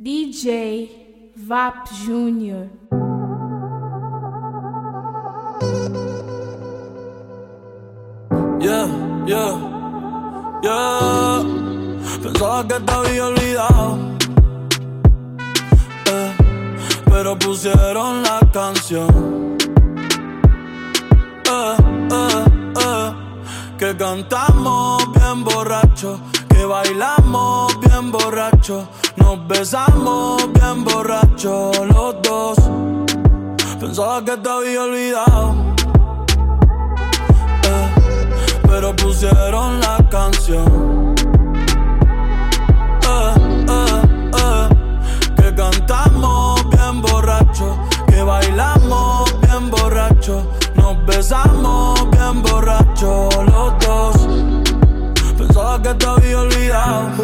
DJ Vap Júnior. Yeah, yeah, yeah. Pensaba que te había olvidado. Eh, pero pusieron la canción. Eh, eh, eh, que cantamos bien borracho, que bailamos bien borracho, nos besamos bien borracho los dos. Pensaba que te había olvidado pero pusieron la canción. Eh, eh, eh, que cantamos bien borracho, que bailamos bien borracho, nos besamos bien borracho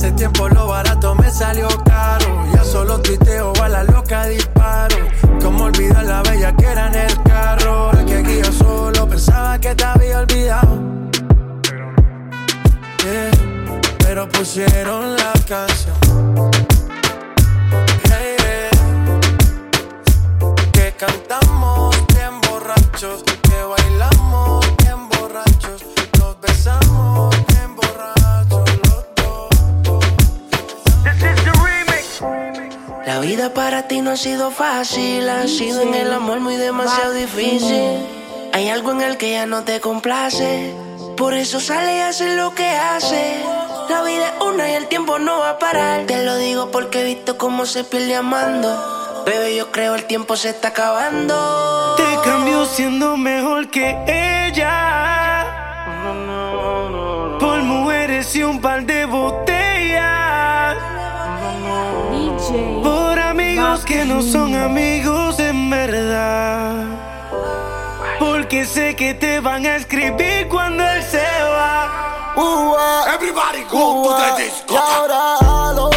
Hace tiempo lo barato me salió caro. Ya solo tuiteo a la loca disparo. Como olvidar la bella que era en el carro. Que aquí yo solo pensaba que te había olvidado. Yeah, pero pusieron la canción. Hey, yeah, que cantamos bien borrachos, que bailamos bien borrachos, nos besamos vida para ti no ha sido fácil, ha sido en el amor muy demasiado difícil. Hay algo en el que ya no te complace, por eso sale y hace lo que hace. La vida es una y el tiempo no va a parar. Te lo digo porque he visto cómo se pierde amando. Bebé, yo creo el tiempo se está acabando. Te cambio siendo mejor que ella. Por mujeres y un par de botellas. Amigos que no son amigos en verdad. Porque sé que te van a escribir cuando él se va. Everybody go to ua. the Y disco. lo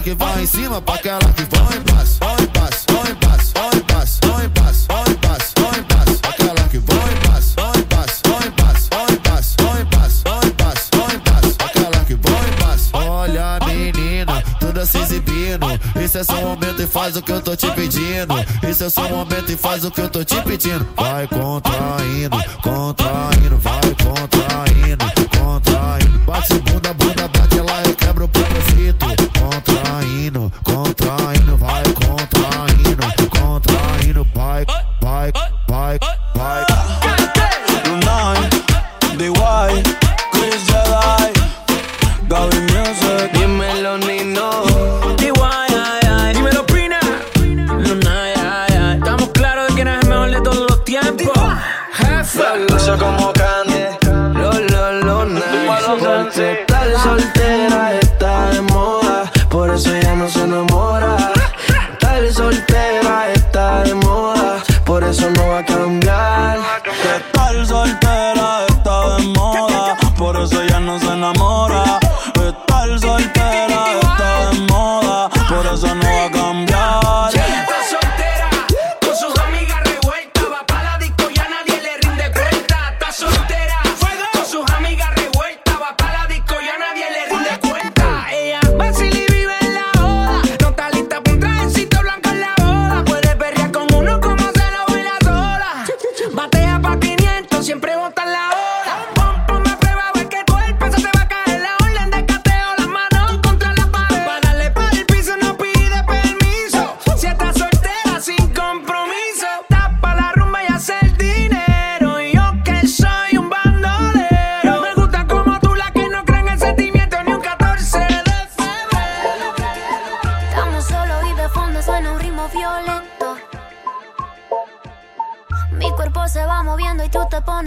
aquela que vai em cima, pra aquela que vai em paz. Vai em paz, vai em paz, vai em paz, vai em paz, vai em paz, vai em paz. Aquela que vai em paz, vai em paz, vai em paz, vai em paz, vai em paz, vai em paz, vai em paz. Aquela que vai em paz. Olha menina, toda se exibindo. Esse é seu momento e faz o que eu tô te pedindo. Esse é seu momento e faz o que eu tô te pedindo. Vai contraindo, contraindo, vai contraindo, soltar.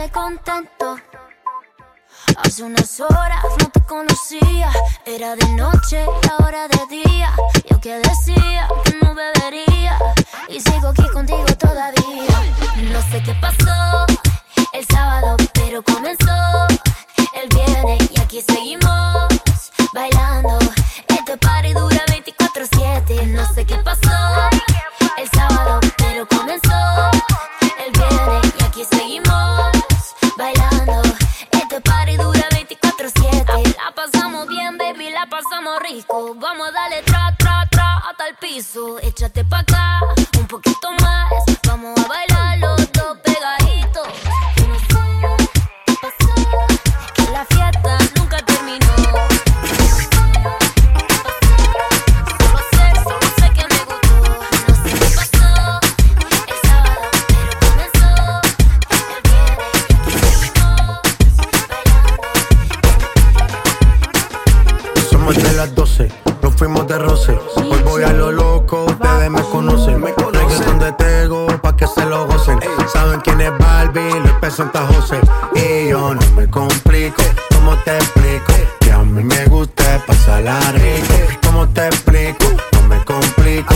Pones contento. Hace unas horas no te conocía, era de noche y ahora de día. Yo que decía que no bebería y sigo aquí contigo todavía. No sé qué pasó el sábado, pero comenzó el viernes y aquí seguimos bailando. Este party dura 24/7, no sé qué pasó el sábado, pero comenzó el viernes y aquí seguimos rico. Vamos a darle tra, tra, tra hasta el piso. Échate pa' acá, un poquito más. Vamos a bailar los dos pegaditos. Roce. Hoy voy a lo loco, ustedes me conocen. Me conocen de Tego, pa' que se lo gocen. Saben quién es Barbie, P. Santa José. Y yo no me complico, ¿cómo te explico? Que a mí me gusta pasarla rico. ¿Cómo te explico? No me complico.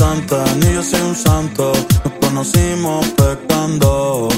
Santa, ni yo soy un santo. Nos conocimos pecando.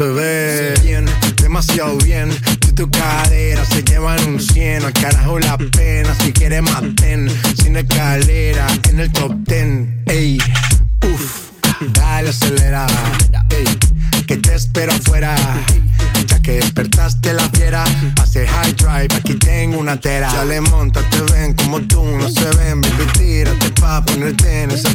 se ve bien, demasiado bien. Si tu cadera se lleva en un 100, al carajo la pena. Si quieres maten, sin escalera, en el top 10. Ey, uff, dale acelera. Ey, que te espero afuera. Ya que despertaste la fiera, hace high drive, aquí tengo una tera. Ya le monta, te ven como tú, no se ven, baby, tírate pa' ponerte en esa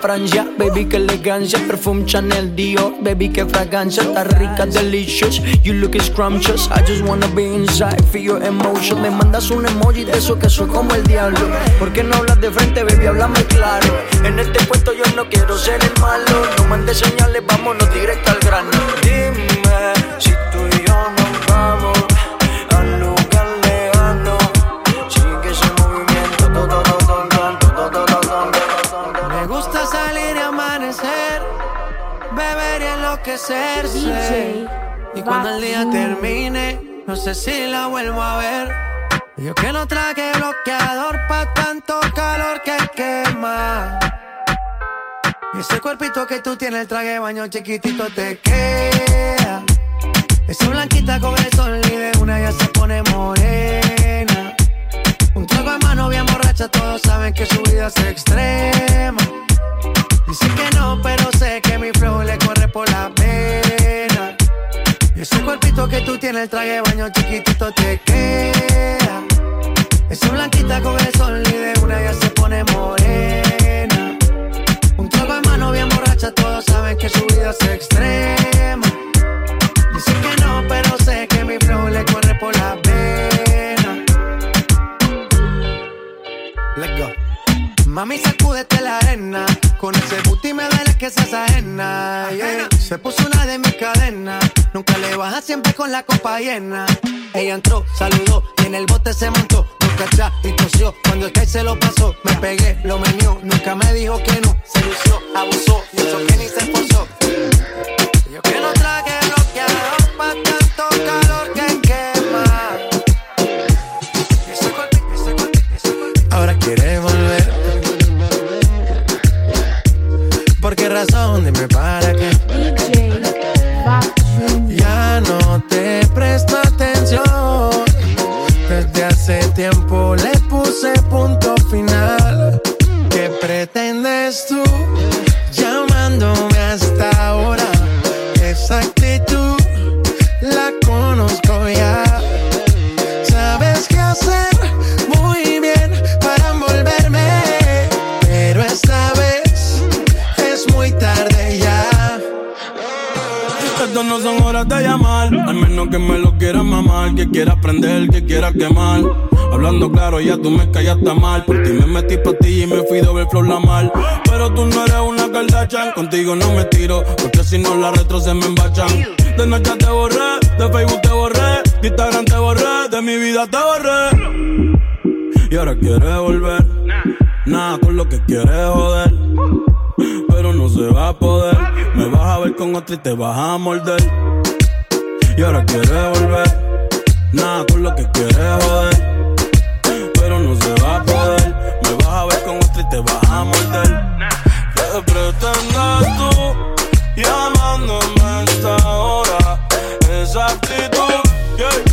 Francia, baby, que elegancia. Perfume Chanel Dior, baby, que fragancia. Está rica, delicious, you look scrumptious. I just wanna be inside, feel your emotion. Me mandas un emoji de eso que soy como el diablo. ¿Por qué no hablas de frente, baby? Háblame claro. En este puesto yo no quiero ser el malo. No mandes señales, vámonos directo al grano. DJ Y cuando el día termine, no sé si la vuelvo a ver. Yo que no traje bloqueador pa' tanto calor que quema. Y ese cuerpito que tú tienes, el traje de baño chiquitito te queda. Esa blanquita con el sol y de una ya se pone morena. Un trago en mano bien borracha, todos saben que su vida es extrema. Dice que no, pero sé que mi flow le corre por la pena. Ese cuerpito que tú tienes, el traje de baño chiquitito te queda. Esa blanquita con el sol y de una ya se pone morena. Un trago en mano bien borracha, todos saben que su vida es extrema. Dice que no, pero sé que mi flow le corre por la pena. Let's go. Mami, sacúdete la arena. Con ese booty me duele que seas ajena. yeah. Se puso una de mis cadenas. Nunca le baja siempre con la copa llena. Ella entró, saludó y en el bote se montó. Cachá y tosió. Cuando el que se lo pasó, me pegué, lo menió. Nunca me dijo que no. Se lució, abusó. Y eso que ni se esforzó. Yo que no Estas no son horas de llamar, al menos que me lo quieras mamar, que quiera prender, que quiera quemar. Hablando claro, ya tú me callaste mal. Por ti me metí pa' ti y me fui ver flor la mal. Pero tú no eres una Kardashian, contigo no me tiro, porque si no las retro se me embachan. De noche te borré, de Facebook te borré, de Instagram te borré, de mi vida te borré. Y ahora quieres volver, nada con lo que quieres joder pero no se va a poder. Me vas a ver con otra y te vas a morder. Y ahora quieres volver, nada con lo que quieres joder, pero no se va a poder. Me vas a ver con otra y te vas a morder. ¿Qué pretendes tú llamándome esta hora? Esa actitud, yeah,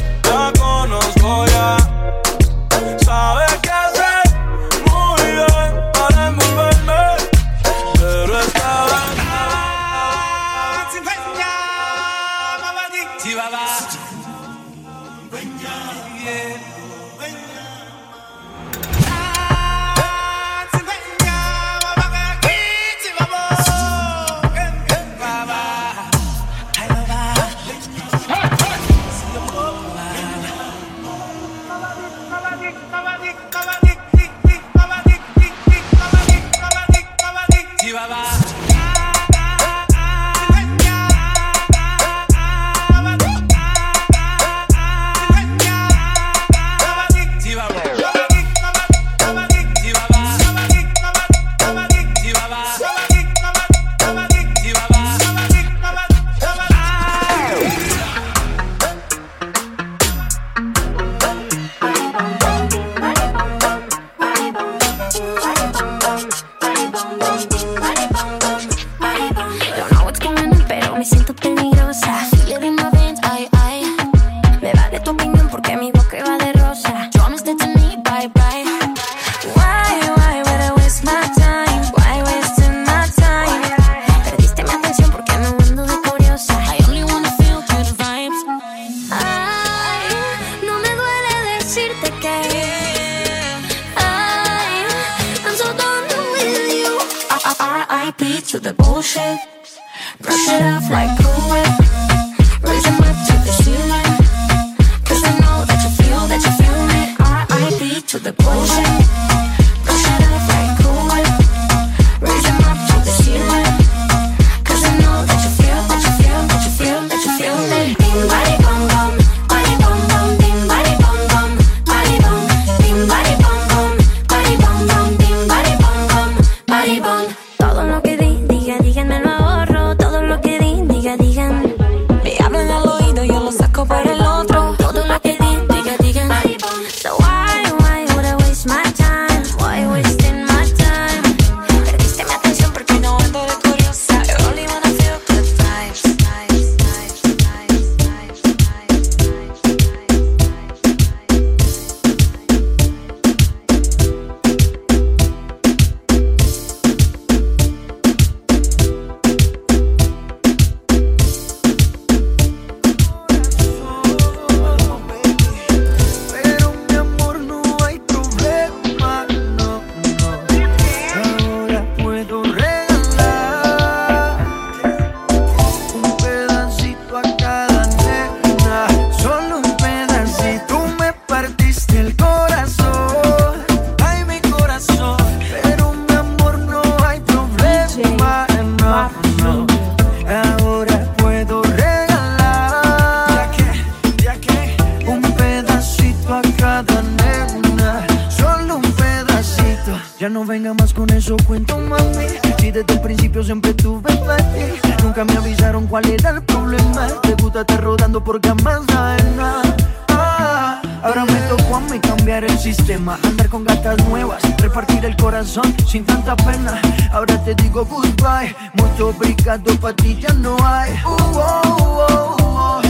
corazón sin tanta pena. Ahora te digo goodbye, mucho obrigado para ti ya no hay. Uh -oh, uh -oh, uh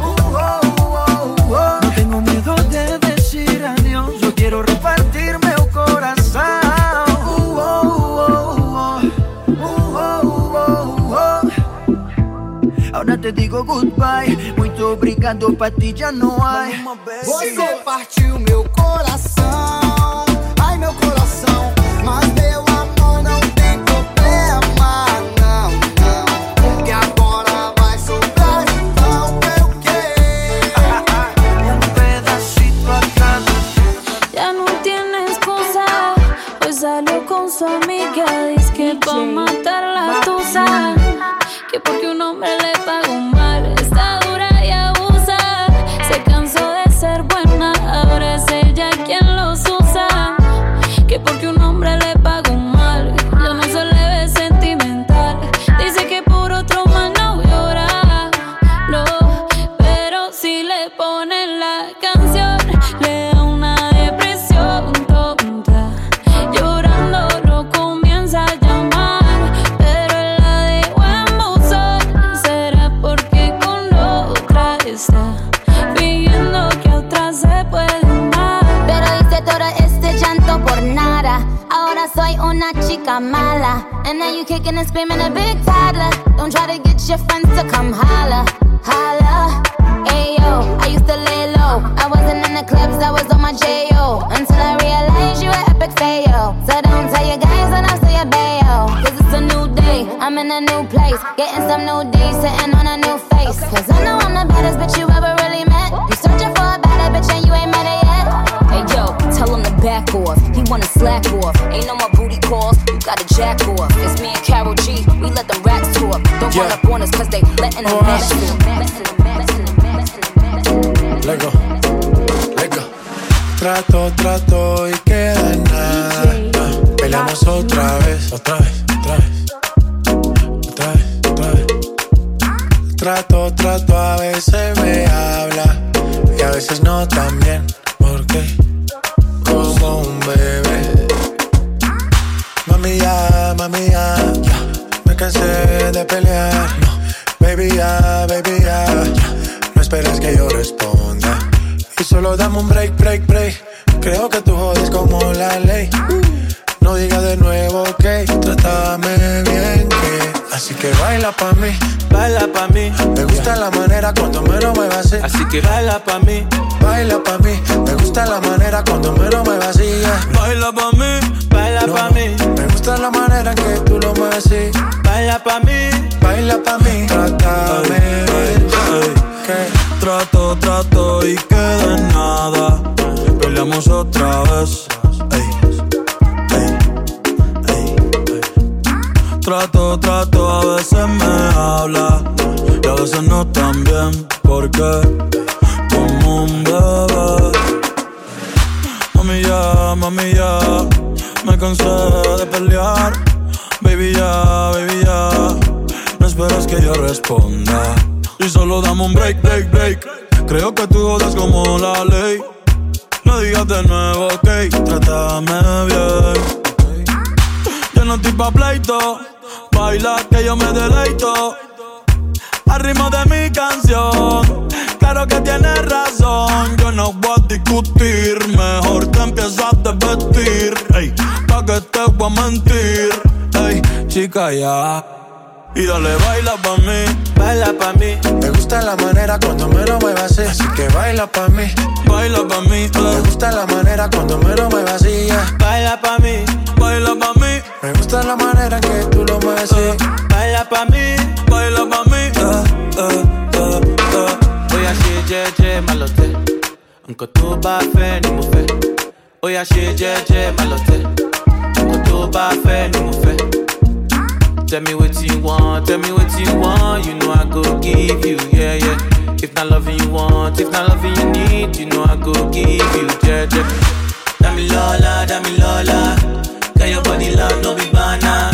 -oh, uh, oh uh. no tengo miedo de decir. Agora uh, oh, oh, te digo goodbye. Muito obrigado, pra ti já não há. Você partiu meu coração. back off. He wanna slack off. Ain't no more booty calls, you gotta jack off. It's me and Carol G, we let them racks talk. Don't yeah. run up on us cause they letting them match. Lego, Lego. Trato, trato y queda en nada. Ah, peleamos otra vez, otra vez, otra vez. Otra vez, otra vez. Trato, trato, a veces me habla y a veces no también. esperas que yo responda. Y solo dame un break, break, break. Creo que tú jodes como la ley. No digas de nuevo que trátame bien, que así que baila pa' mí, baila pa' mí. Me gusta la manera cuando me me vacía. Así que baila pa' mí, baila pa' mí. Me gusta la manera cuando me me vacía. Baila pa' mí, baila pa' mí. Me gusta la manera en que tú lo me vacías. Baila pa' mí, baila pa' mí. Trátame bien. Trato, trato y que de nada. Peleamos otra vez. Trato, trato, a veces me habla y a veces no tan bien. Porque como un bebé. Mami ya, mami ya, me cansé de pelear. Baby ya, baby ya, esperas que yo responda. Y solo dame un break, break, break. Creo que tú jodas como la ley. No digas de nuevo, ok, trátame bien. Yo no estoy pa' pleito, baila que yo me deleito. Al ritmo de mi canción, claro que tienes razón. Yo no voy a discutir, mejor te empiezas a vestir. Ey, pa' que te voy a mentir. Chica, ya. Y dale, baila pa' mí, baila pa' mí. Me gusta la manera cuando me lo muevas así, así que baila pa' mí. Baila pa' mí, Me gusta la manera cuando me lo muevas así, yeah. Baila pa' mí, baila pa' mí. Me gusta la manera que tú lo mueves así. Baila pa' mí, baila pa' mí. Eh, eh, eh, eh. Jẹ́jẹ́ má lọ tẹ̀, nǹkan tó bá fẹ́ ni ṣe jẹ́jẹ́ má lọ tẹ̀, nǹkan tó bá fẹ́ ni mo fẹ́. Tell me what you want, tell me what you want, you know I go give you, yeah, yeah. If not loving you want, if not loving you need, you know I go give you, yeah, yeah. Dami Lola, Dami Lola, got your body love, no be banana.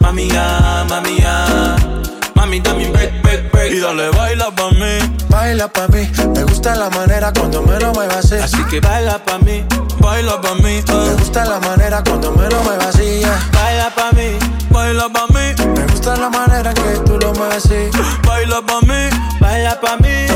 Mami ya, mami ya, mami dame break, break, break. Y dale, baila pa' mí, Baila pa' mí. Me gusta la manera cuando me lo muevas así. Así que baila pa' mí, baila pa' mí. Me eh. gusta la manera cuando me lo muevas así, yeah. baila pa' mí, Baila pa' mí, Me gusta la manera en que tú lo mueves así. baila pa' mí. baila pa' mí.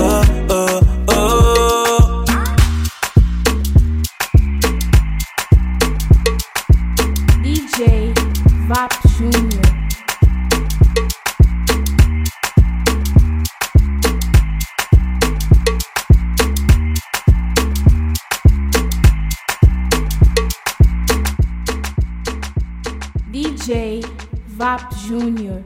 Vap Junior.